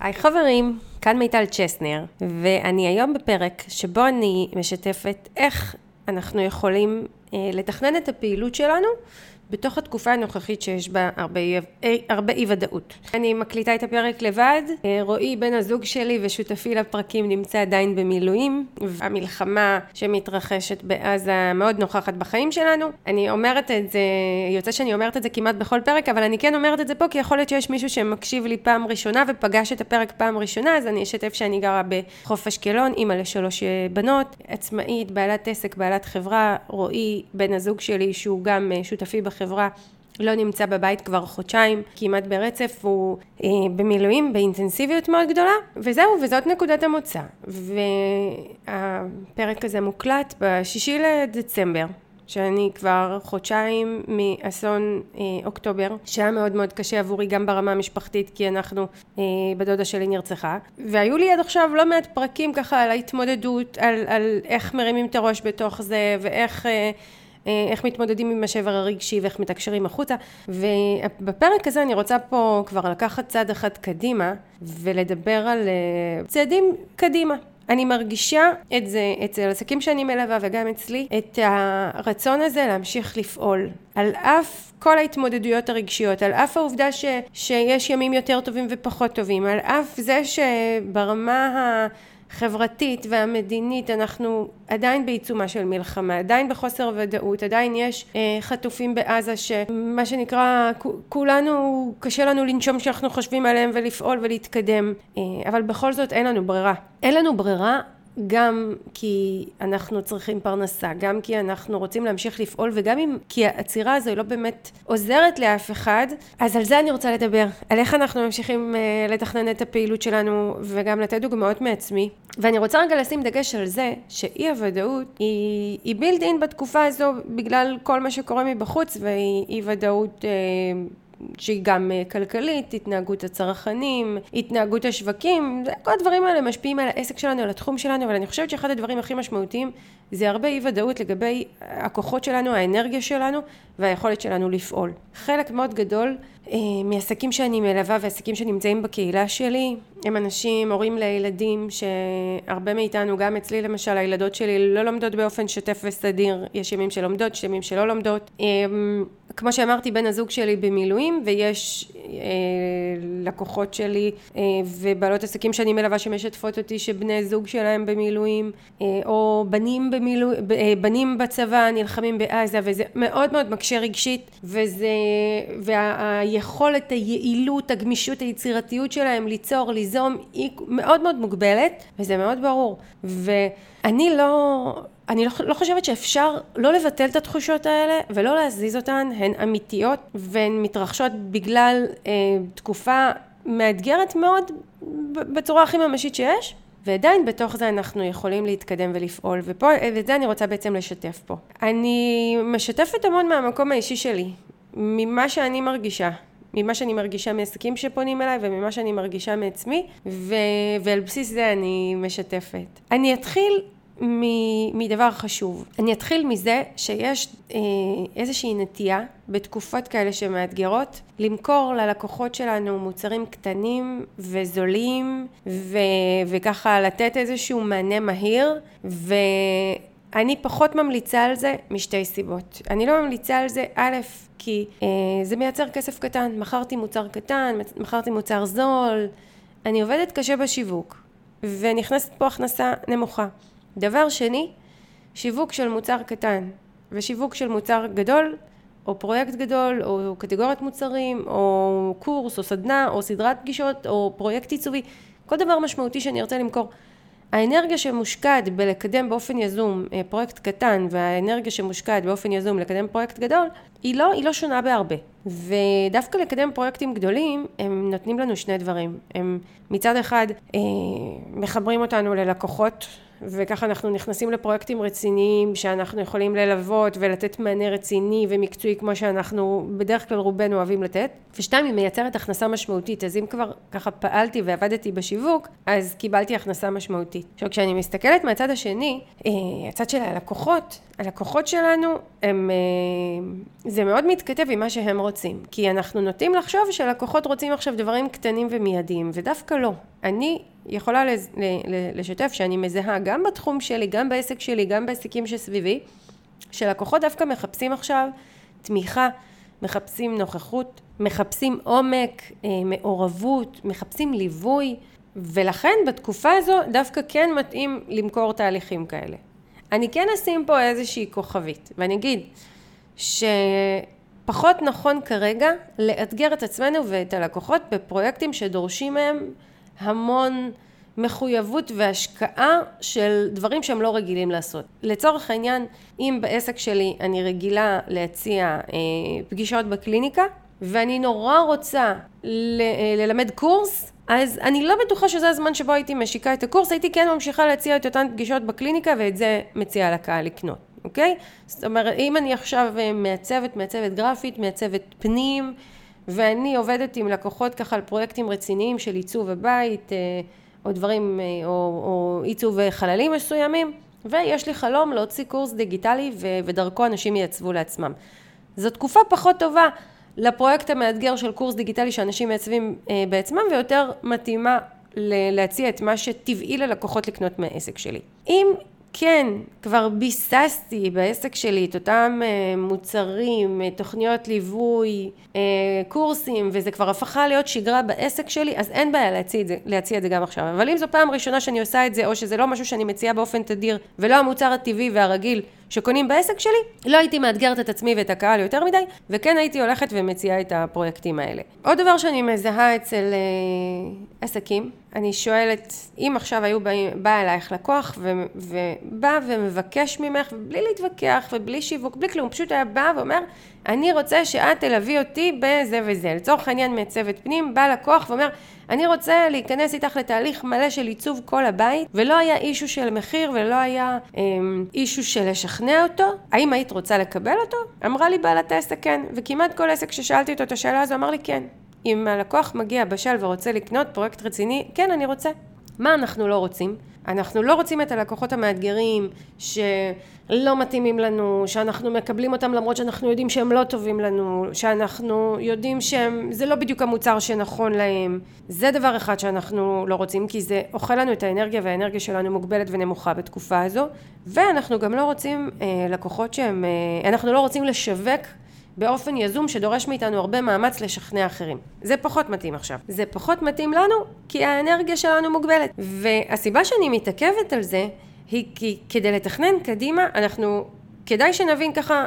היי חברים, כאן מיטל צ'סנר, ואני היום בפרק שבו אני משתפת איך אנחנו יכולים אה, לתכנן את הפעילות שלנו בתוך התקופה הנוכחית שיש בה הרבה, אה, אי ודאות. אני מקליטה את הפרק לבד, אה, רועי בן הזוג שלי ושותפי לפרקים נמצא עדיין במילואים, והמלחמה שמתרחשת בעזה מאוד נוכחת בחיים שלנו. אני אומרת את זה, יוצא שאני אומרת את זה כמעט בכל פרק, אבל אני כן אומרת את זה פה כי יכול להיות שיש מישהו שמקשיב לי פעם ראשונה ופגש את הפרק פעם ראשונה, אז אני אשתף שאני גרה בחוף אשקלון, אימא לשלוש אה, בנות, עצמאית, בעלת עסק, בעלת חברה, רועי בן הזוג שלי שהוא גם שותפי בחברה. החברה לא נמצא בבית כבר חודשיים, כמעט ברצף, הוא אה, במילואים באינטנסיביות מאוד גדולה, וזהו, וזאת נקודת המוצא. והפרק הזה מוקלט בשישי לדצמבר. שאני כבר חודשיים מאסון אה, אוקטובר, שהיה מאוד מאוד קשה עבורי גם ברמה המשפחתית, כי אנחנו, אה, בדודה שלי נרצחה. והיו לי עד עכשיו לא מעט פרקים ככה על ההתמודדות, על, על איך מרימים את הראש בתוך זה, ואיך... אה, איך מתמודדים עם השבר הרגשי ואיך מתקשרים החוצה. ובפרק הזה אני רוצה פה כבר לקחת צעד אחד קדימה ולדבר על אה, צעדים קדימה. אני מרגישה את זה אצל עסקים שאני מלווה וגם אצלי, את הרצון הזה להמשיך לפעול. על אף כל ההתמודדויות הרגשיות, על אף העובדה ש, שיש ימים יותר טובים ופחות טובים, על אף זה שברמה ה... החברתית והמדינית, אנחנו עדיין בעיצומה של מלחמה, עדיין בחוסר ודאות, עדיין יש אה, חטופים בעזה שמה שנקרא, כולנו, קשה לנו לנשום כשאנחנו חושבים עליהם ולפעול ולהתקדם, אה, אבל בכל זאת אין לנו ברירה. אין לנו ברירה גם כי אנחנו צריכים פרנסה, גם כי אנחנו רוצים להמשיך לפעול וגם אם כי העצירה הזו היא לא באמת עוזרת לאף אחד, אז על זה אני רוצה לדבר, על איך אנחנו ממשיכים uh, לתכנן את הפעילות שלנו וגם לתת דוגמאות מעצמי. ואני רוצה רגע לשים דגש על זה שאי הוודאות היא, היא בילד אין בתקופה הזו בגלל כל מה שקורה מבחוץ והיא ודאות uh, שהיא גם אה, כלכלית, התנהגות הצרכנים, התנהגות השווקים, כל הדברים האלה משפיעים על העסק שלנו, על התחום שלנו, אבל אני חושבת שאחד הדברים הכי משמעותיים זה הרבה אי ודאות לגבי הכוחות שלנו, האנרגיה שלנו והיכולת שלנו לפעול. חלק מאוד גדול אה, מעסקים שאני מלווה ועסקים שנמצאים בקהילה שלי הם אנשים, הורים לילדים שהרבה מאיתנו, גם אצלי למשל, הילדות שלי לא לומדות באופן שוטף וסדיר, יש ימים שלומדות, יש ימים שלא לומדות. אה, כמו שאמרתי, בן הזוג שלי במילואים ויש לקוחות שלי אה, ובעלות עסקים שאני מלווה שמשתפות אותי שבני זוג שלהם במילואים אה, או בנים, במילוא, אה, בנים בצבא נלחמים בעזה וזה מאוד מאוד מקשה רגשית וזה והיכולת, היעילות, הגמישות, היצירתיות שלהם ליצור, ליזום היא מאוד מאוד מוגבלת וזה מאוד ברור. ואני לא אני לא, לא חושבת שאפשר לא לבטל את התחושות האלה ולא להזיז אותן, הן אמיתיות והן מתרחשות בגלל אה, תקופה מאתגרת מאוד בצורה הכי ממשית שיש. ועדיין בתוך זה אנחנו יכולים להתקדם ולפעול, ופה, ואת זה אני רוצה בעצם לשתף פה. אני משתפת המון מהמקום האישי שלי, ממה שאני מרגישה, ממה שאני מרגישה מעסקים שפונים אליי וממה שאני מרגישה מעצמי, ו... ועל בסיס זה אני משתפת. אני אתחיל מדבר חשוב. אני אתחיל מזה שיש אה, איזושהי נטייה בתקופות כאלה שמאתגרות למכור ללקוחות שלנו מוצרים קטנים וזולים ו, וככה לתת איזשהו מענה מהיר ואני פחות ממליצה על זה משתי סיבות. אני לא ממליצה על זה א' כי אה, זה מייצר כסף קטן, מכרתי מוצר קטן, מכרתי מוצר זול, אני עובדת קשה בשיווק ונכנסת פה הכנסה נמוכה. דבר שני, שיווק של מוצר קטן ושיווק של מוצר גדול או פרויקט גדול או קטגוריית מוצרים או קורס או סדנה או סדרת פגישות או פרויקט עיצובי כל דבר משמעותי שאני ארצה למכור. האנרגיה שמושקעת בלקדם באופן יזום אה, פרויקט קטן והאנרגיה שמושקעת באופן יזום לקדם פרויקט גדול היא לא, היא לא שונה בהרבה. ודווקא לקדם פרויקטים גדולים הם נותנים לנו שני דברים. הם מצד אחד אה, מחברים אותנו ללקוחות וככה אנחנו נכנסים לפרויקטים רציניים שאנחנו יכולים ללוות ולתת מענה רציני ומקצועי כמו שאנחנו בדרך כלל רובנו אוהבים לתת. ושתיים, היא מייצרת הכנסה משמעותית, אז אם כבר ככה פעלתי ועבדתי בשיווק, אז קיבלתי הכנסה משמעותית. עכשיו, כשאני מסתכלת מהצד השני, אה, הצד של הלקוחות, הלקוחות שלנו, הם, אה, זה מאוד מתכתב עם מה שהם רוצים. כי אנחנו נוטים לחשוב שלקוחות רוצים עכשיו דברים קטנים ומיידיים, ודווקא לא. אני יכולה לשתף שאני מזהה גם בתחום שלי, גם בעסק שלי, גם בעסקים שסביבי, שלקוחות דווקא מחפשים עכשיו תמיכה, מחפשים נוכחות, מחפשים עומק, אה, מעורבות, מחפשים ליווי, ולכן בתקופה הזו דווקא כן מתאים למכור תהליכים כאלה. אני כן אשים פה איזושהי כוכבית, ואני אגיד שפחות נכון כרגע לאתגר את עצמנו ואת הלקוחות בפרויקטים שדורשים מהם המון מחויבות והשקעה של דברים שהם לא רגילים לעשות. לצורך העניין, אם בעסק שלי אני רגילה להציע אה, פגישות בקליניקה, ואני נורא רוצה ל- אה, ללמד קורס, אז אני לא בטוחה שזה הזמן שבו הייתי משיקה את הקורס, הייתי כן ממשיכה להציע את אותן פגישות בקליניקה ואת זה מציעה לקהל לקנות, אוקיי? זאת אומרת, אם אני עכשיו אה, מעצבת, מעצבת גרפית, מעצבת פנים, ואני עובדת עם לקוחות ככה על פרויקטים רציניים של עיצוב הבית, אה, או דברים, או, או עיצוב חללים מסוימים, ויש לי חלום להוציא קורס דיגיטלי ודרכו אנשים יעצבו לעצמם. זו תקופה פחות טובה לפרויקט המאתגר של קורס דיגיטלי שאנשים מעצבים אה, בעצמם ויותר מתאימה להציע את מה שטבעי ללקוחות לקנות מהעסק שלי. אם כן, כבר ביססתי בעסק שלי את אותם אה, מוצרים, אה, תוכניות ליווי, אה, קורסים, וזה כבר הפכה להיות שגרה בעסק שלי, אז אין בעיה להציע את זה, להציע את זה גם עכשיו. אבל אם זו פעם ראשונה שאני עושה את זה, או שזה לא משהו שאני מציעה באופן תדיר, ולא המוצר הטבעי והרגיל שקונים בעסק שלי, לא הייתי מאתגרת את עצמי ואת הקהל יותר מדי, וכן הייתי הולכת ומציעה את הפרויקטים האלה. עוד דבר שאני מזהה אצל אה, עסקים, אני שואלת, אם עכשיו היו בא, בא אלייך לקוח ו, ובא ומבקש ממך, בלי להתווכח ובלי שיווק, בלי כלום, פשוט היה בא ואומר, אני רוצה שאת תלווי אותי בזה וזה. לצורך העניין מעצבת פנים, בא לקוח ואומר, אני רוצה להיכנס איתך לתהליך מלא של עיצוב כל הבית, ולא היה אישו של מחיר ולא היה אמ, אישו של לשכנע אותו. האם היית רוצה לקבל אותו? אמרה לי בעלת העסק כן, וכמעט כל עסק ששאלתי אותו את השאלה הזו אמר לי כן. אם הלקוח מגיע בשל ורוצה לקנות פרויקט רציני, כן, אני רוצה. מה אנחנו לא רוצים? אנחנו לא רוצים את הלקוחות המאתגרים שלא מתאימים לנו, שאנחנו מקבלים אותם למרות שאנחנו יודעים שהם לא טובים לנו, שאנחנו יודעים שזה לא בדיוק המוצר שנכון להם. זה דבר אחד שאנחנו לא רוצים כי זה אוכל לנו את האנרגיה והאנרגיה שלנו מוגבלת ונמוכה בתקופה הזו ואנחנו גם לא רוצים אה, לקוחות שהם, אה, אנחנו לא רוצים לשווק באופן יזום שדורש מאיתנו הרבה מאמץ לשכנע אחרים. זה פחות מתאים עכשיו. זה פחות מתאים לנו כי האנרגיה שלנו מוגבלת. והסיבה שאני מתעכבת על זה היא כי כדי לתכנן קדימה אנחנו כדאי שנבין ככה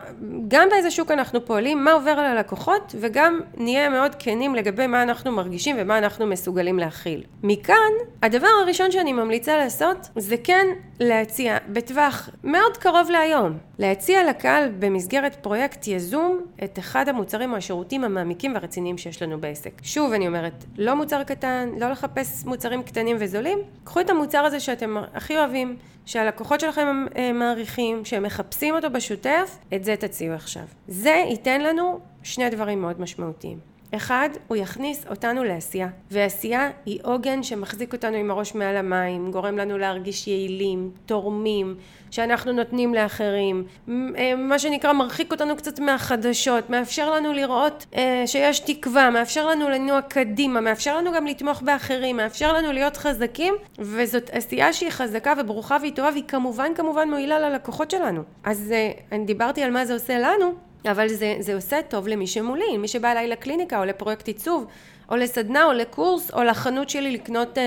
גם באיזה שוק אנחנו פועלים, מה עובר על הלקוחות וגם נהיה מאוד כנים לגבי מה אנחנו מרגישים ומה אנחנו מסוגלים להכיל. מכאן, הדבר הראשון שאני ממליצה לעשות זה כן להציע בטווח מאוד קרוב להיום, להציע לקהל במסגרת פרויקט יזום את אחד המוצרים או השירותים המעמיקים והרציניים שיש לנו בעסק. שוב אני אומרת, לא מוצר קטן, לא לחפש מוצרים קטנים וזולים, קחו את המוצר הזה שאתם הכי אוהבים, שהלקוחות שלכם אה, מעריכים, שהם מחפשים אותו בשוטף, את זה תציעו עכשיו. זה ייתן לנו שני דברים מאוד משמעותיים. אחד, הוא יכניס אותנו לעשייה, ועשייה היא עוגן שמחזיק אותנו עם הראש מעל המים, גורם לנו להרגיש יעילים, תורמים, שאנחנו נותנים לאחרים, אה, מה שנקרא מרחיק אותנו קצת מהחדשות, מאפשר לנו לראות אה, שיש תקווה, מאפשר לנו לנוע קדימה, מאפשר לנו גם לתמוך באחרים, מאפשר לנו להיות חזקים, וזאת עשייה שהיא חזקה וברוכה והיא טובה, והיא כמובן כמובן מועילה ללקוחות שלנו. אז אה, אני דיברתי על מה זה עושה לנו, אבל זה, זה עושה טוב למי שמולי, מי שבא אליי לקליניקה או לפרויקט עיצוב או לסדנה או לקורס או לחנות שלי לקנות uh,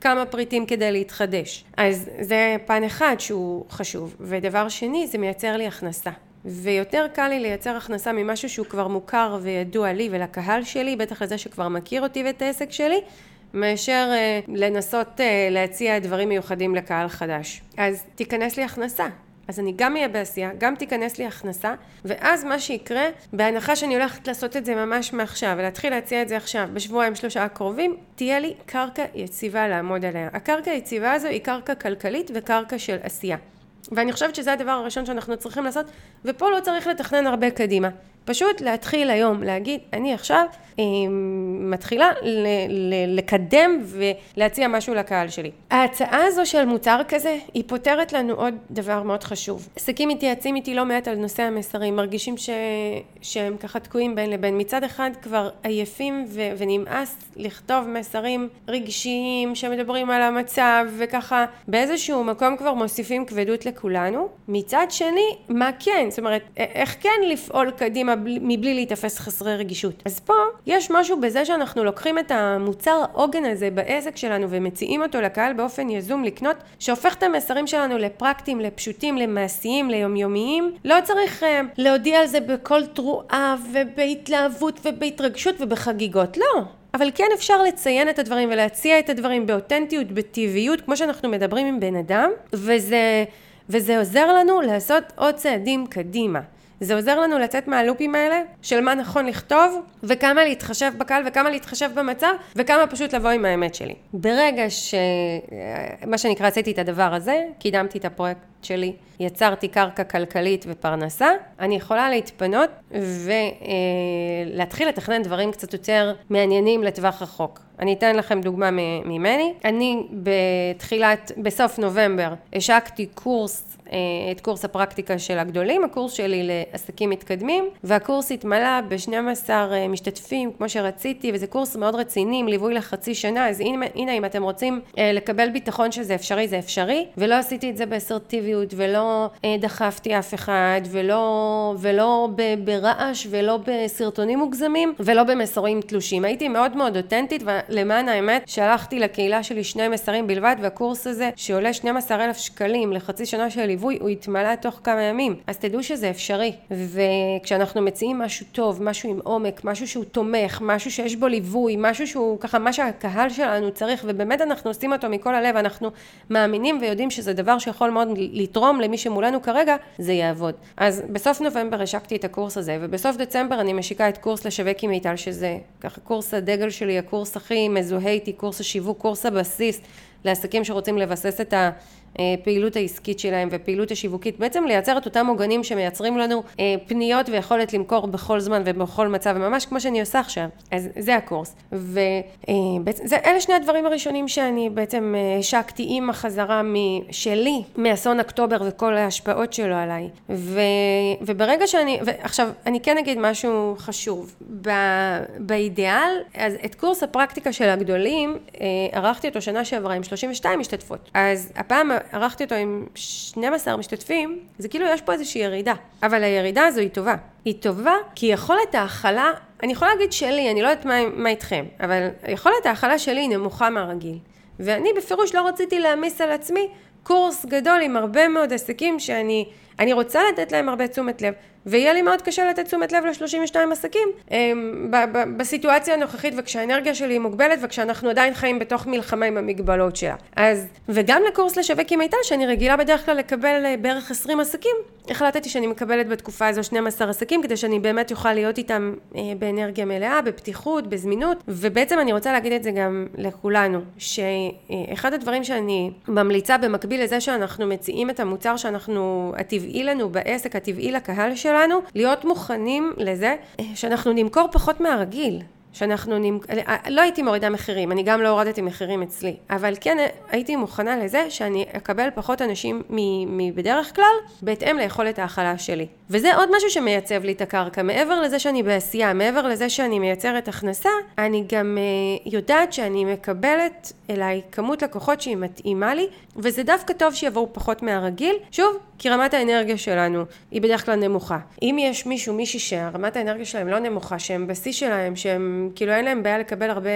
כמה פריטים כדי להתחדש. אז זה פן אחד שהוא חשוב. ודבר שני, זה מייצר לי הכנסה. ויותר קל לי לייצר הכנסה ממשהו שהוא כבר מוכר וידוע לי ולקהל שלי, בטח לזה שכבר מכיר אותי ואת העסק שלי, מאשר uh, לנסות uh, להציע דברים מיוחדים לקהל חדש. אז תיכנס לי הכנסה. אז אני גם אהיה בעשייה, גם תיכנס לי הכנסה, ואז מה שיקרה, בהנחה שאני הולכת לעשות את זה ממש מעכשיו, ולהתחיל להציע את זה עכשיו, בשבועיים שלושה הקרובים, תהיה לי קרקע יציבה לעמוד עליה. הקרקע היציבה הזו היא קרקע כלכלית וקרקע של עשייה. ואני חושבת שזה הדבר הראשון שאנחנו צריכים לעשות, ופה לא צריך לתכנן הרבה קדימה. פשוט להתחיל היום, להגיד, אני עכשיו אה, מתחילה ל- ל- לקדם ולהציע משהו לקהל שלי. ההצעה הזו של מוצר כזה, היא פותרת לנו עוד דבר מאוד חשוב. עסקים מתייעצים איתי לא מעט על נושא המסרים, מרגישים ש... שהם ככה תקועים בין לבין. מצד אחד כבר עייפים ו... ונמאס לכתוב מסרים רגשיים שמדברים על המצב וככה באיזשהו מקום כבר מוסיפים כבדות לכולנו. מצד שני, מה כן? זאת אומרת, איך כן לפעול קדימה מבלי להיתפס חסרי רגישות. אז פה יש משהו בזה שאנחנו לוקחים את המוצר העוגן הזה בעסק שלנו ומציעים אותו לקהל באופן יזום לקנות, שהופך את המסרים שלנו לפרקטיים, לפשוטים, למעשיים, ליומיומיים. לא צריך uh, להודיע על זה בקול תרועה ובהתלהבות ובהתרגשות ובחגיגות, לא. אבל כן אפשר לציין את הדברים ולהציע את הדברים באותנטיות, בטבעיות, כמו שאנחנו מדברים עם בן אדם, וזה, וזה עוזר לנו לעשות עוד צעדים קדימה. זה עוזר לנו לצאת מהלופים האלה של מה נכון לכתוב וכמה להתחשב בקהל וכמה להתחשב במצב וכמה פשוט לבוא עם האמת שלי. ברגע שמה שנקרא עשיתי את הדבר הזה, קידמתי את הפרויקט שלי, יצרתי קרקע כלכלית ופרנסה, אני יכולה להתפנות ולהתחיל לתכנן דברים קצת יותר מעניינים לטווח רחוק. אני אתן לכם דוגמה ממני. אני בתחילת, בסוף נובמבר, השקתי קורס, אה, את קורס הפרקטיקה של הגדולים, הקורס שלי לעסקים מתקדמים, והקורס התמלא ב-12 אה, משתתפים, כמו שרציתי, וזה קורס מאוד רציני, עם ליווי לחצי שנה, אז הנה, הנה אם אתם רוצים אה, לקבל ביטחון שזה אפשרי, זה אפשרי, ולא עשיתי את זה באסרטיביות, ולא דחפתי אף אחד, ולא, ולא ברעש, ולא בסרטונים מוגזמים, ולא במסורים תלושים. הייתי מאוד מאוד אותנטית, למען האמת, שלחתי לקהילה שלי שני מסרים בלבד, והקורס הזה, שעולה 12,000 שקלים לחצי שנה של ליווי, הוא התמלא תוך כמה ימים. אז תדעו שזה אפשרי. וכשאנחנו מציעים משהו טוב, משהו עם עומק, משהו שהוא תומך, משהו שיש בו ליווי, משהו שהוא ככה מה שהקהל שלנו צריך, ובאמת אנחנו עושים אותו מכל הלב, אנחנו מאמינים ויודעים שזה דבר שיכול מאוד לתרום למי שמולנו כרגע, זה יעבוד. אז בסוף נובמבר השקתי את הקורס הזה, ובסוף דצמבר אני משיקה את קורס לשווק עם מיטל, שזה ככה קורס הדגל שלי, הקורס הכי מזוהה איתי, קורס השיווק, קורס הבסיס לעסקים שרוצים לבסס את ה... הפעילות העסקית שלהם ופעילות השיווקית, בעצם לייצר את אותם עוגנים שמייצרים לנו אה, פניות ויכולת למכור בכל זמן ובכל מצב, ממש כמו שאני עושה עכשיו. אז זה הקורס. ואלה אה, שני הדברים הראשונים שאני בעצם אה, השקתי עם החזרה שלי מאסון אוקטובר וכל ההשפעות שלו עליי. ו, וברגע שאני, ועכשיו, אני כן אגיד משהו חשוב. ב, באידיאל, אז את קורס הפרקטיקה של הגדולים, ערכתי אותו שנה שעברה עם 32 משתתפות. אז הפעם ערכתי אותו עם 12 משתתפים, זה כאילו יש פה איזושהי ירידה. אבל הירידה הזו היא טובה. היא טובה כי יכולת ההכלה, אני יכולה להגיד שלי, אני לא יודעת מה, מה איתכם, אבל יכולת ההכלה שלי היא נמוכה מהרגיל. ואני בפירוש לא רציתי להעמיס על עצמי קורס גדול עם הרבה מאוד עסקים שאני אני רוצה לתת להם הרבה תשומת לב, ויהיה לי מאוד קשה לתת תשומת לב ל-32 עסקים אמ, בסיטואציה הנוכחית וכשהאנרגיה שלי היא מוגבלת וכשאנחנו עדיין חיים בתוך מלחמה עם המגבלות שלה. אז, וגם לקורס לשווק עם מיטל, שאני רגילה בדרך כלל לקבל אה, בערך 20 עסקים, החלטתי שאני מקבלת בתקופה הזו 12 עסקים, כדי שאני באמת אוכל להיות איתם אה, באנרגיה מלאה, בפתיחות, בזמינות, ובעצם אני רוצה להגיד את זה גם לכולנו, שאחד הדברים שאני ממליצה במקביל לזה שאנחנו מציעים את המוצר שאנחנו, לנו בעסק, הטבעי לקהל שלנו, שלנו להיות מוכנים לזה שאנחנו נמכור פחות מהרגיל. שאנחנו נמכ... לא הייתי מורידה מחירים, אני גם לא הורדתי מחירים אצלי, אבל כן הייתי מוכנה לזה שאני אקבל פחות אנשים מבדרך כלל, בהתאם ליכולת ההכלה שלי. וזה עוד משהו שמייצב לי את הקרקע. מעבר לזה שאני בעשייה, מעבר לזה שאני מייצרת הכנסה, אני גם יודעת שאני מקבלת אליי כמות לקוחות שהיא מתאימה לי, וזה דווקא טוב שיבואו פחות מהרגיל. שוב, כי רמת האנרגיה שלנו היא בדרך כלל נמוכה. אם יש מישהו, מישהי שרמת האנרגיה שלהם לא נמוכה, שהם בשיא שלהם, שהם כאילו אין להם בעיה לקבל הרבה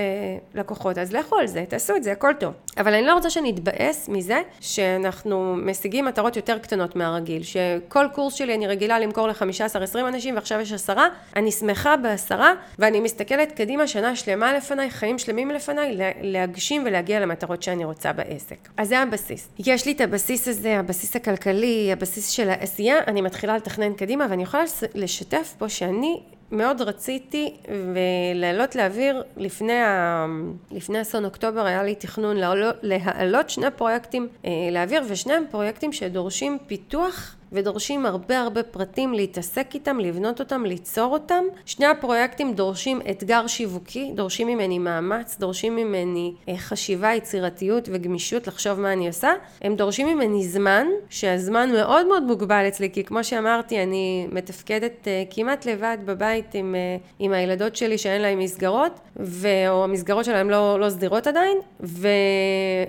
לקוחות, אז לכו על זה, תעשו את זה, הכל טוב. אבל אני לא רוצה שנתבאס מזה שאנחנו משיגים מטרות יותר קטנות מהרגיל, שכל קורס שלי אני רגילה למכור ל-15-20 אנשים ועכשיו יש עשרה, אני שמחה בעשרה ואני מסתכלת קדימה שנה שלמה לפניי, חיים שלמים לפניי, להגשים ולהגיע למטרות שאני רוצה בעסק. אז זה הבסיס. יש לי את הבסיס הזה, הבסיס הכלכלי, הבסיס של העשייה, אני מתחילה לתכנן קדימה ואני יכולה לשתף פה שאני מאוד רציתי ולעלות לאוויר לפני, ה... לפני אסון אוקטובר היה לי תכנון להעלות שני פרויקטים אה, לאוויר ושניהם פרויקטים שדורשים פיתוח ודורשים הרבה הרבה פרטים להתעסק איתם, לבנות אותם, ליצור אותם. שני הפרויקטים דורשים אתגר שיווקי, דורשים ממני מאמץ, דורשים ממני אה, חשיבה, יצירתיות וגמישות לחשוב מה אני עושה. הם דורשים ממני זמן, שהזמן מאוד מאוד מוגבל אצלי, כי כמו שאמרתי, אני מתפקדת אה, כמעט לבד בבית עם, אה, עם הילדות שלי שאין להם מסגרות, ו... או המסגרות שלהם לא, לא סדירות עדיין, ו...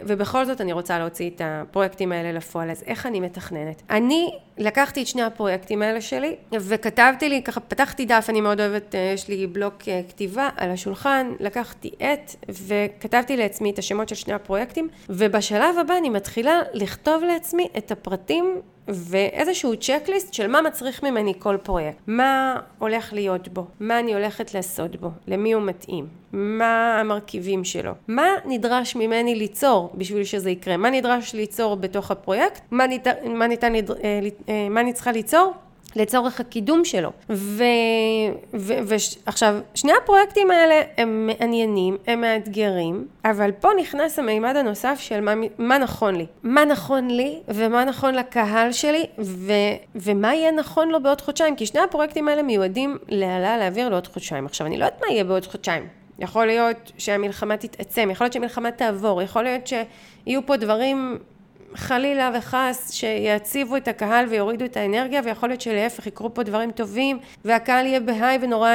ובכל זאת אני רוצה להוציא את הפרויקטים האלה לפועל. אז איך אני מתכננת? אני לקחתי את שני הפרויקטים האלה שלי וכתבתי לי, ככה פתחתי דף, אני מאוד אוהבת, אה, יש לי בלוק אה, כתיבה על השולחן, לקחתי עט וכתבתי לעצמי את השמות של שני הפרויקטים ובשלב הבא אני מתחילה לכתוב לעצמי את הפרטים ואיזשהו צ'קליסט של מה מצריך ממני כל פרויקט, מה הולך להיות בו, מה אני הולכת לעשות בו, למי הוא מתאים, מה המרכיבים שלו, מה נדרש ממני ליצור בשביל שזה יקרה, מה נדרש ליצור בתוך הפרויקט, מה, ניתן, מה, ניתן, אה, מה אני צריכה ליצור לצורך הקידום שלו. ועכשיו, שני הפרויקטים האלה הם מעניינים, הם מאתגרים, אבל פה נכנס המימד הנוסף של מה, מה נכון לי. מה נכון לי ומה נכון לקהל שלי ו, ומה יהיה נכון לו בעוד חודשיים, כי שני הפרויקטים האלה מיועדים להעלה לאוויר לעוד חודשיים. עכשיו, אני לא יודעת מה יהיה בעוד חודשיים. יכול להיות שהמלחמה תתעצם, יכול להיות שהמלחמה תעבור, יכול להיות שיהיו פה דברים חלילה וחס שיציבו את הקהל ויורידו את האנרגיה ויכול להיות שלהפך יקרו פה דברים טובים והקהל יהיה בהיי ונורא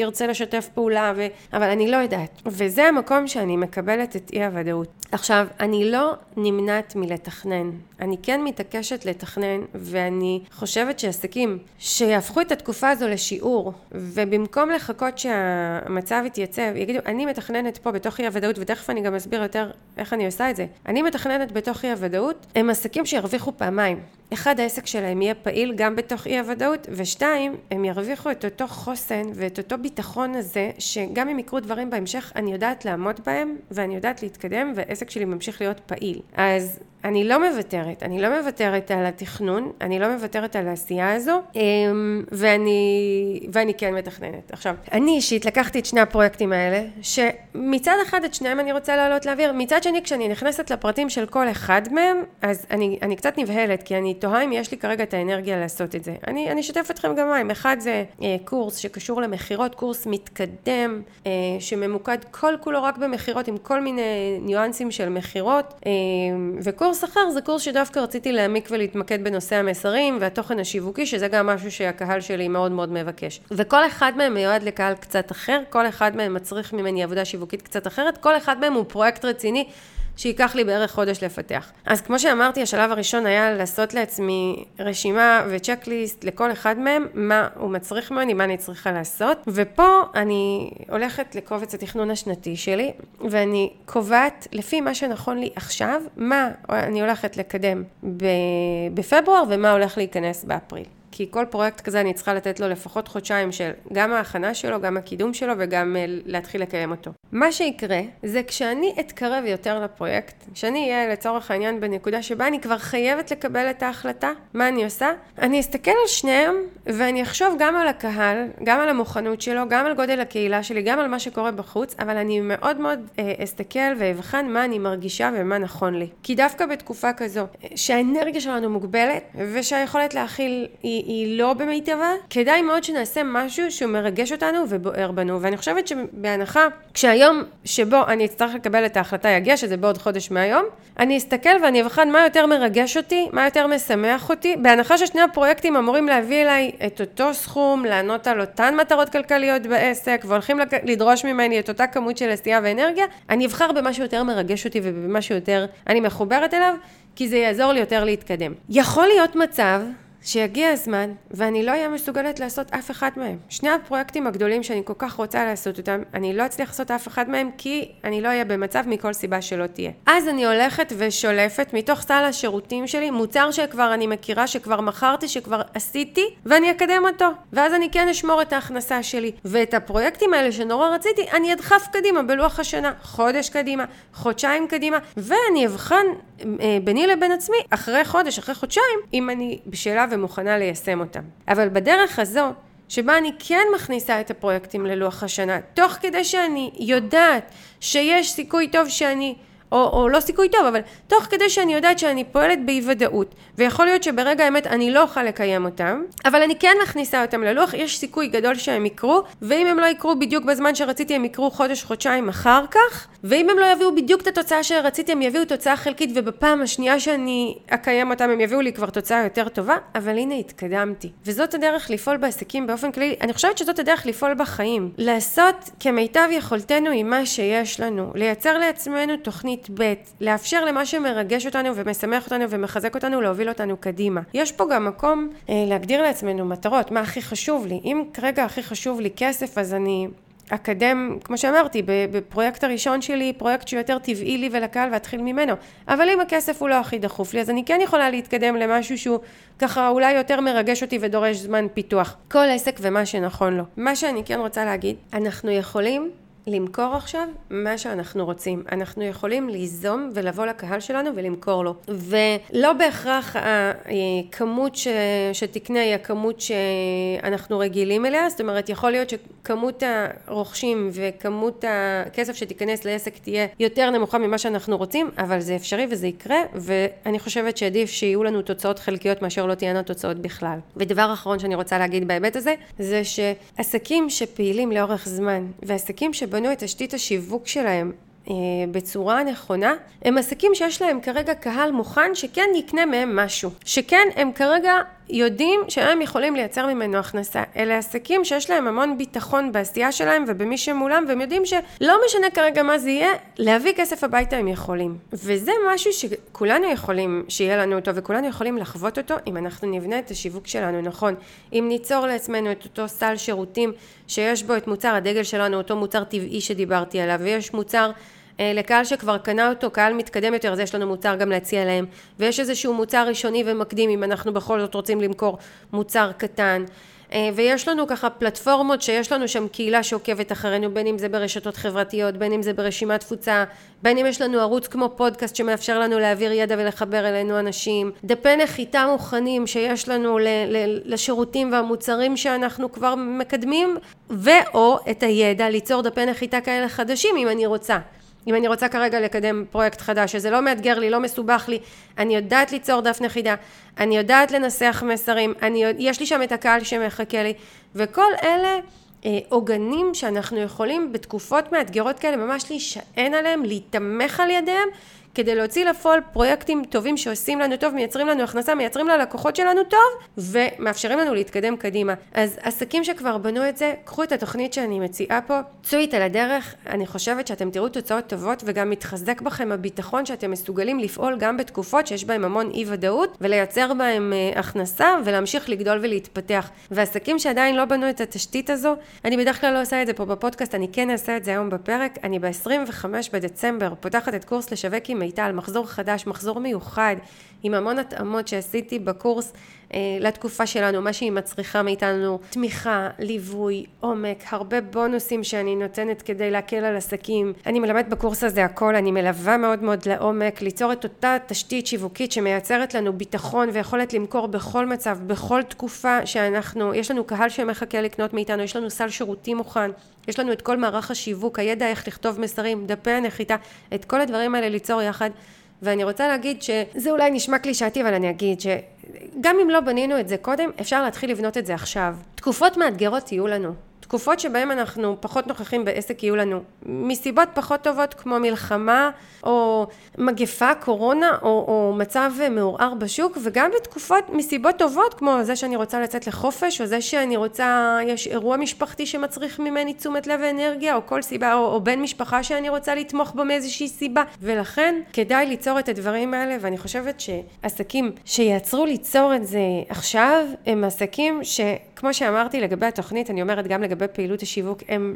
ירצה לשתף פעולה ו... אבל אני לא יודעת. וזה המקום שאני מקבלת את אי הוודאות עכשיו אני לא נמנעת מלתכנן. אני כן מתעקשת לתכנן ואני חושבת שעסקים שיהפכו את התקופה הזו לשיעור ובמקום לחכות שהמצב יתייצב יגידו אני מתכננת פה בתוך אי הוודאות ותכף אני גם אסביר יותר איך אני עושה את זה. אני מתכננת בתוך אי הוודאות הם עסקים שירוויחו פעמיים. אחד, העסק שלהם יהיה פעיל גם בתוך אי הוודאות, ושתיים, הם ירוויחו את אותו חוסן ואת אותו ביטחון הזה, שגם אם יקרו דברים בהמשך, אני יודעת לעמוד בהם, ואני יודעת להתקדם, והעסק שלי ממשיך להיות פעיל. אז אני לא מוותרת, אני לא מוותרת על התכנון, אני לא מוותרת על העשייה הזו, אמ, ואני, ואני כן מתכננת. עכשיו, אני אישית לקחתי את שני הפרויקטים האלה, שמצד אחד את שניהם אני רוצה לעלות לאוויר, מצד שני כשאני נכנסת לפרטים של כל אחד מהם, אז אני, אני קצת נבהלת, כי אני תוהה אם יש לי כרגע את האנרגיה לעשות את זה. אני, אני אשתף אתכם גם מים, אחד זה אה, קורס שקשור למכירות, קורס מתקדם, אה, שממוקד כל כולו רק במכירות, עם כל מיני ניואנסים של מכירות, אה, וקורס קורס אחר זה קורס שדווקא רציתי להעמיק ולהתמקד בנושא המסרים והתוכן השיווקי, שזה גם משהו שהקהל שלי מאוד מאוד מבקש. וכל אחד מהם מיועד לקהל קצת אחר, כל אחד מהם מצריך ממני עבודה שיווקית קצת אחרת, כל אחד מהם הוא פרויקט רציני. שייקח לי בערך חודש לפתח. אז כמו שאמרתי, השלב הראשון היה לעשות לעצמי רשימה וצ'קליסט לכל אחד מהם, מה הוא מצריך ממני, מה אני צריכה לעשות. ופה אני הולכת לקובץ התכנון השנתי שלי, ואני קובעת לפי מה שנכון לי עכשיו, מה אני הולכת לקדם בפברואר ומה הולך להיכנס באפריל. כי כל פרויקט כזה אני צריכה לתת לו לפחות חודשיים של גם ההכנה שלו, גם הקידום שלו וגם אה, להתחיל לקיים אותו. מה שיקרה זה כשאני אתקרב יותר לפרויקט, כשאני אהיה לצורך העניין בנקודה שבה אני כבר חייבת לקבל את ההחלטה, מה אני עושה? אני אסתכל על שניהם ואני אחשוב גם על הקהל, גם על המוכנות שלו, גם על גודל הקהילה שלי, גם על מה שקורה בחוץ, אבל אני מאוד מאוד אה, אסתכל ואבחן מה אני מרגישה ומה נכון לי. כי דווקא בתקופה כזו, אה, שהאנרגיה שלנו מוגבלת ושהיכולת להכיל היא היא לא במיטבה, כדאי מאוד שנעשה משהו שהוא מרגש אותנו ובוער בנו. ואני חושבת שבהנחה, כשהיום שבו אני אצטרך לקבל את ההחלטה יגיע, שזה בעוד חודש מהיום, אני אסתכל ואני אבחן מה יותר מרגש אותי, מה יותר משמח אותי, בהנחה ששני הפרויקטים אמורים להביא אליי את אותו סכום, לענות על אותן מטרות כלכליות בעסק, והולכים לדרוש ממני את אותה כמות של עשייה ואנרגיה, אני אבחר במשהו יותר מרגש אותי ובמשהו יותר אני מחוברת אליו, כי זה יעזור לי יותר להתקדם. יכול להיות מצב שיגיע הזמן ואני לא אהיה מסוגלת לעשות אף אחד מהם. שני הפרויקטים הגדולים שאני כל כך רוצה לעשות אותם, אני לא אצליח לעשות אף אחד מהם כי אני לא אהיה במצב מכל סיבה שלא תהיה. אז אני הולכת ושולפת מתוך סל השירותים שלי מוצר שכבר אני מכירה, שכבר מכרתי, שכבר עשיתי, ואני אקדם אותו. ואז אני כן אשמור את ההכנסה שלי. ואת הפרויקטים האלה שנורא רציתי, אני אדחף קדימה בלוח השנה, חודש קדימה, חודשיים קדימה, ואני אבחן אה, ביני לבין עצמי, אחרי חודש, אחרי חודשיים, אם אני בשלה ומוכנה ליישם אותם. אבל בדרך הזו, שבה אני כן מכניסה את הפרויקטים ללוח השנה, תוך כדי שאני יודעת שיש סיכוי טוב שאני או, או לא סיכוי טוב, אבל תוך כדי שאני יודעת שאני פועלת באי ודאות, ויכול להיות שברגע האמת אני לא אוכל לקיים אותם, אבל אני כן מכניסה אותם ללוח, יש סיכוי גדול שהם יקרו, ואם הם לא יקרו בדיוק בזמן שרציתי הם יקרו חודש, חודשיים אחר כך, ואם הם לא יביאו בדיוק את התוצאה שרציתי הם יביאו תוצאה חלקית, ובפעם השנייה שאני אקיים אותם הם יביאו לי כבר תוצאה יותר טובה, אבל הנה התקדמתי. וזאת הדרך לפעול בעסקים באופן כללי, אני חושבת שזאת הדרך לפעול בחיים. לעשות כמיטב יכולתנו עם מה שיש לנו, לייצר לעצמנו תוכנית ב', לאפשר למה שמרגש אותנו ומשמח אותנו ומחזק אותנו להוביל אותנו קדימה. יש פה גם מקום אה, להגדיר לעצמנו מטרות, מה הכי חשוב לי. אם כרגע הכי חשוב לי כסף, אז אני אקדם, כמו שאמרתי, בפרויקט הראשון שלי, פרויקט שהוא יותר טבעי לי ולקהל ואתחיל ממנו. אבל אם הכסף הוא לא הכי דחוף לי, אז אני כן יכולה להתקדם למשהו שהוא ככה אולי יותר מרגש אותי ודורש זמן פיתוח. כל עסק ומה שנכון לו. מה שאני כן רוצה להגיד, אנחנו יכולים למכור עכשיו מה שאנחנו רוצים. אנחנו יכולים ליזום ולבוא לקהל שלנו ולמכור לו. ולא בהכרח הכמות ש... שתקנה היא הכמות שאנחנו רגילים אליה, זאת אומרת יכול להיות שכמות הרוכשים וכמות הכסף שתיכנס לעסק תהיה יותר נמוכה ממה שאנחנו רוצים, אבל זה אפשרי וזה יקרה, ואני חושבת שעדיף שיהיו לנו תוצאות חלקיות מאשר לא תהיינה תוצאות בכלל. ודבר אחרון שאני רוצה להגיד בהיבט הזה, זה שעסקים שפעילים לאורך זמן, ועסקים שבאים בנו את תשתית השיווק שלהם אה, בצורה נכונה, הם עסקים שיש להם כרגע קהל מוכן שכן יקנה מהם משהו. שכן הם כרגע יודעים שהם יכולים לייצר ממנו הכנסה. אלה עסקים שיש להם המון ביטחון בעשייה שלהם ובמי שמולם, והם יודעים שלא משנה כרגע מה זה יהיה, להביא כסף הביתה הם יכולים. וזה משהו שכולנו יכולים שיהיה לנו אותו, וכולנו יכולים לחוות אותו אם אנחנו נבנה את השיווק שלנו נכון. אם ניצור לעצמנו את אותו סל שירותים שיש בו את מוצר הדגל שלנו, אותו מוצר טבעי שדיברתי עליו, ויש מוצר לקהל שכבר קנה אותו, קהל מתקדם יותר, אז יש לנו מוצר גם להציע להם. ויש איזשהו מוצר ראשוני ומקדים, אם אנחנו בכל זאת רוצים למכור מוצר קטן. אה, ויש לנו ככה פלטפורמות שיש לנו שם קהילה שעוקבת אחרינו, בין אם זה ברשתות חברתיות, בין אם זה ברשימת תפוצה, בין אם יש לנו ערוץ כמו פודקאסט שמאפשר לנו להעביר ידע ולחבר אלינו אנשים, דפי נחיתה מוכנים שיש לנו לשירותים והמוצרים שאנחנו כבר מקדמים, ואו את הידע ליצור דפי נחיתה כאלה חדשים אם אני רוצה. אם אני רוצה כרגע לקדם פרויקט חדש, שזה לא מאתגר לי, לא מסובך לי, אני יודעת ליצור דף נחידה, אני יודעת לנסח מסרים, אני, יש לי שם את הקהל שמחכה לי, וכל אלה אה, עוגנים שאנחנו יכולים בתקופות מאתגרות כאלה ממש להישען עליהם, להיתמך על ידיהם, כדי להוציא לפועל פרויקטים טובים שעושים לנו טוב, מייצרים לנו הכנסה, מייצרים ללקוחות שלנו טוב, ומאפשרים לנו להתקדם קדימה. אז עסקים שכבר בנו את זה, קחו את התוכנית שאני מציעה פה, צאו איתה לדרך, אני חושבת שאתם תראו תוצאות טובות, וגם מתחזק בכם הביטחון שאתם מסוגלים לפעול גם בתקופות שיש בהם המון אי ודאות, ולייצר בהם אה, הכנסה, ולהמשיך לגדול ולהתפתח. ועסקים שעדיין לא בנו את התשתית הזו, אני בדרך כלל לא עושה את זה פה בפודקאסט, אני כן אעשה את זה היום בפרק, אני ב-25 בדצמבר פותחת את קורס לשווק עם מיטל, מחזור חדש, מחזור מיוחד, עם המון התאמות שעשיתי בקורס לתקופה שלנו, מה שהיא מצריכה מאיתנו, תמיכה, ליווי, עומק, הרבה בונוסים שאני נותנת כדי להקל על עסקים. אני מלמדת בקורס הזה הכל, אני מלווה מאוד מאוד לעומק, ליצור את אותה תשתית שיווקית שמייצרת לנו ביטחון ויכולת למכור בכל מצב, בכל תקופה שאנחנו, יש לנו קהל שמחכה לקנות מאיתנו, יש לנו סל שירותים מוכן. יש לנו את כל מערך השיווק, הידע איך לכתוב מסרים, דפי הנחיתה, את כל הדברים האלה ליצור יחד. ואני רוצה להגיד שזה אולי נשמע קלישאתי, אבל אני אגיד שגם אם לא בנינו את זה קודם, אפשר להתחיל לבנות את זה עכשיו. תקופות מאתגרות יהיו לנו. תקופות שבהן אנחנו פחות נוכחים בעסק יהיו לנו מסיבות פחות טובות כמו מלחמה או מגפה, קורונה או, או מצב מעורער בשוק וגם בתקופות מסיבות טובות כמו זה שאני רוצה לצאת לחופש או זה שאני רוצה, יש אירוע משפחתי שמצריך ממני תשומת לב ואנרגיה או כל סיבה או, או בן משפחה שאני רוצה לתמוך בו מאיזושהי סיבה. ולכן כדאי ליצור את הדברים האלה ואני חושבת שעסקים שיעצרו ליצור את זה עכשיו הם עסקים שכמו שאמרתי לגבי התוכנית אני אומרת גם לגבי פעילות השיווק הם,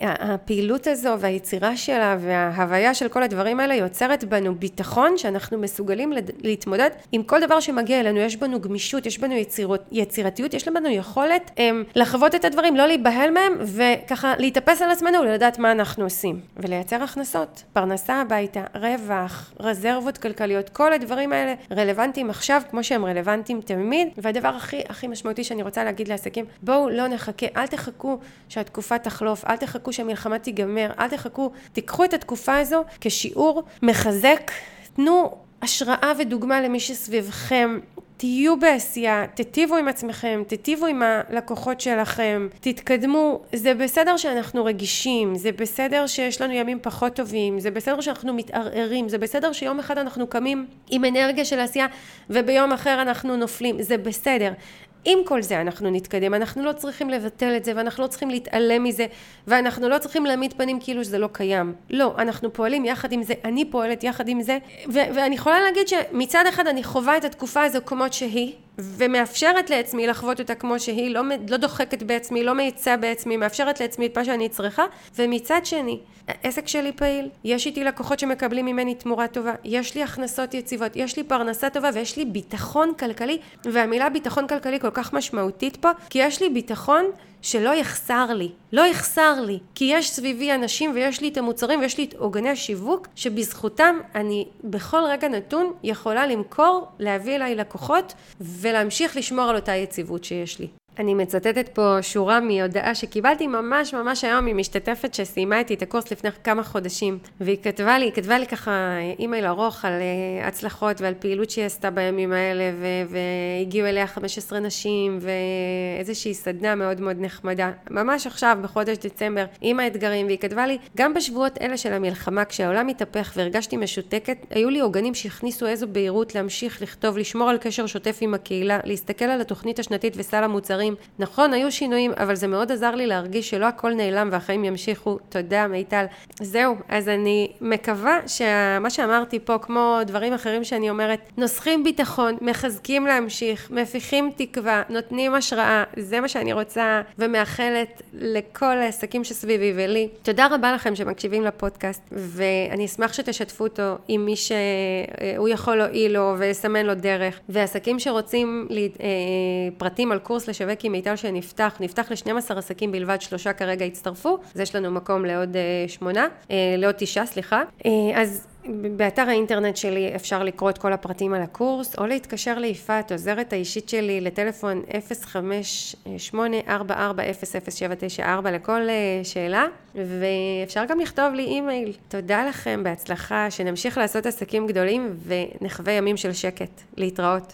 הפעילות הזו והיצירה שלה וההוויה של כל הדברים האלה יוצרת בנו ביטחון שאנחנו מסוגלים להתמודד עם כל דבר שמגיע אלינו. יש בנו גמישות יש בנו יצירות, יצירתיות יש לנו יכולת הם, לחוות את הדברים לא להיבהל מהם וככה להתאפס על עצמנו ולדעת מה אנחנו עושים. ולייצר הכנסות פרנסה הביתה רווח רזרבות כלכליות כל הדברים האלה רלוונטיים עכשיו כמו שהם רלוונטיים תמיד. והדבר הכי הכי משמעותי שאני רוצה להגיד לעסקים בואו לא נחכה אל תחכו שהתקופה תחלוף אל תחכו שהמלחמה תיגמר אל תחכו תיקחו את התקופה הזו כשיעור מחזק תנו השראה ודוגמה למי שסביבכם תהיו בעשייה, תיטיבו עם עצמכם, תיטיבו עם הלקוחות שלכם, תתקדמו. זה בסדר שאנחנו רגישים, זה בסדר שיש לנו ימים פחות טובים, זה בסדר שאנחנו מתערערים, זה בסדר שיום אחד אנחנו קמים עם אנרגיה של עשייה וביום אחר אנחנו נופלים, זה בסדר. עם כל זה אנחנו נתקדם, אנחנו לא צריכים לבטל את זה ואנחנו לא צריכים להתעלם מזה ואנחנו לא צריכים להעמיד פנים כאילו שזה לא קיים. לא, אנחנו פועלים יחד עם זה, אני פועלת יחד עם זה ואני יכולה להגיד שמצד אחד אני חווה את התקופה הזו כמות שהיא ומאפשרת לעצמי לחוות אותה כמו שהיא, לא, לא דוחקת בעצמי, לא מאיצה בעצמי, מאפשרת לעצמי את מה שאני צריכה, ומצד שני, העסק שלי פעיל, יש איתי לקוחות שמקבלים ממני תמורה טובה, יש לי הכנסות יציבות, יש לי פרנסה טובה ויש לי ביטחון כלכלי, והמילה ביטחון כלכלי כל כך משמעותית פה, כי יש לי ביטחון שלא יחסר לי, לא יחסר לי, כי יש סביבי אנשים ויש לי את המוצרים ויש לי את עוגני השיווק שבזכותם אני בכל רגע נתון יכולה למכור, להביא אליי לקוחות ולהמשיך לשמור על אותה יציבות שיש לי. אני מצטטת פה שורה מהודעה שקיבלתי ממש ממש היום ממשתתפת שסיימה איתי את הקורס לפני כמה חודשים והיא כתבה לי, היא כתבה לי ככה אימייל ארוך על uh, הצלחות ועל פעילות שהיא עשתה בימים האלה ו- והגיעו אליה 15 נשים ואיזושהי סדנה מאוד מאוד נחמדה. ממש עכשיו בחודש דצמבר עם האתגרים והיא כתבה לי גם בשבועות אלה של המלחמה כשהעולם התהפך והרגשתי משותקת היו לי עוגנים שהכניסו איזו בהירות להמשיך לכתוב לשמור על קשר שוטף עם הקהילה להסתכל על התוכנית השנתית וסל המוצרים דברים. נכון, היו שינויים, אבל זה מאוד עזר לי להרגיש שלא הכל נעלם והחיים ימשיכו. תודה, מיטל. זהו, אז אני מקווה שמה שאמרתי פה, כמו דברים אחרים שאני אומרת, נוסחים ביטחון, מחזקים להמשיך, מפיחים תקווה, נותנים השראה, זה מה שאני רוצה ומאחלת לכל העסקים שסביבי ולי. תודה רבה לכם שמקשיבים לפודקאסט, ואני אשמח שתשתפו אותו עם מי שהוא יכול להועיל לו ויסמן לו דרך. ועסקים שרוצים לי, אה, פרטים על קורס לשווק כי מיטל שנפתח, נפתח ל-12 עסקים בלבד, שלושה כרגע הצטרפו, אז יש לנו מקום לעוד uh, שמונה, uh, לעוד תשעה, סליחה. Uh, אז באתר האינטרנט שלי אפשר לקרוא את כל הפרטים על הקורס, או להתקשר ליפעת, עוזרת האישית שלי, לטלפון 05844000794 לכל שאלה, ואפשר גם לכתוב לי אימייל. תודה לכם, בהצלחה, שנמשיך לעשות עסקים גדולים ונחווה ימים של שקט. להתראות.